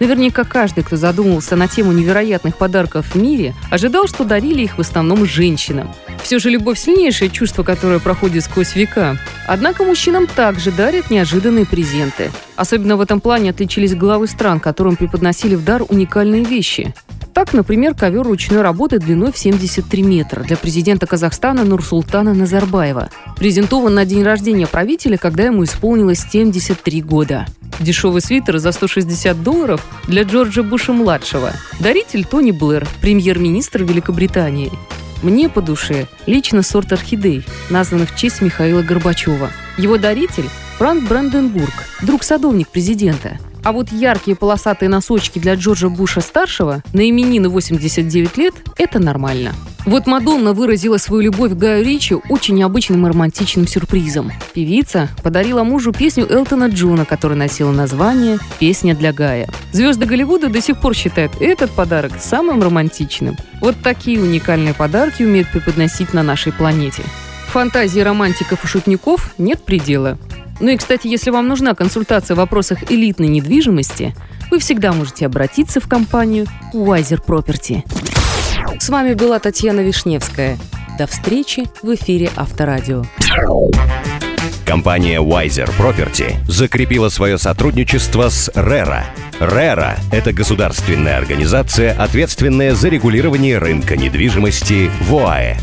Наверняка каждый, кто задумывался на тему невероятных подарков в мире, ожидал, что дарили их в основном женщинам. Все же любовь – сильнейшее чувство, которое проходит сквозь века. Однако мужчинам также дарят неожиданные презенты. Особенно в этом плане отличились главы стран, которым преподносили в дар уникальные вещи. Так, например, ковер ручной работы длиной в 73 метра для президента Казахстана Нурсултана Назарбаева. Презентован на день рождения правителя, когда ему исполнилось 73 года. Дешевый свитер за 160 долларов для Джорджа Буша-младшего. Даритель Тони Блэр, премьер-министр Великобритании. Мне по душе лично сорт орхидей, названных в честь Михаила Горбачева. Его даритель – Франк Бранденбург, друг-садовник президента – а вот яркие полосатые носочки для Джорджа Буша-старшего на именины 89 лет – это нормально. Вот Мадонна выразила свою любовь к Гаю Ричи очень необычным и романтичным сюрпризом. Певица подарила мужу песню Элтона Джона, которая носила название «Песня для Гая». Звезды Голливуда до сих пор считают этот подарок самым романтичным. Вот такие уникальные подарки умеют преподносить на нашей планете. Фантазии романтиков и шутников нет предела. Ну и, кстати, если вам нужна консультация в вопросах элитной недвижимости, вы всегда можете обратиться в компанию Wiser Property. С вами была Татьяна Вишневская. До встречи в эфире Авторадио. Компания Wiser Property закрепила свое сотрудничество с RERA. RERA – это государственная организация, ответственная за регулирование рынка недвижимости в ОАЭ.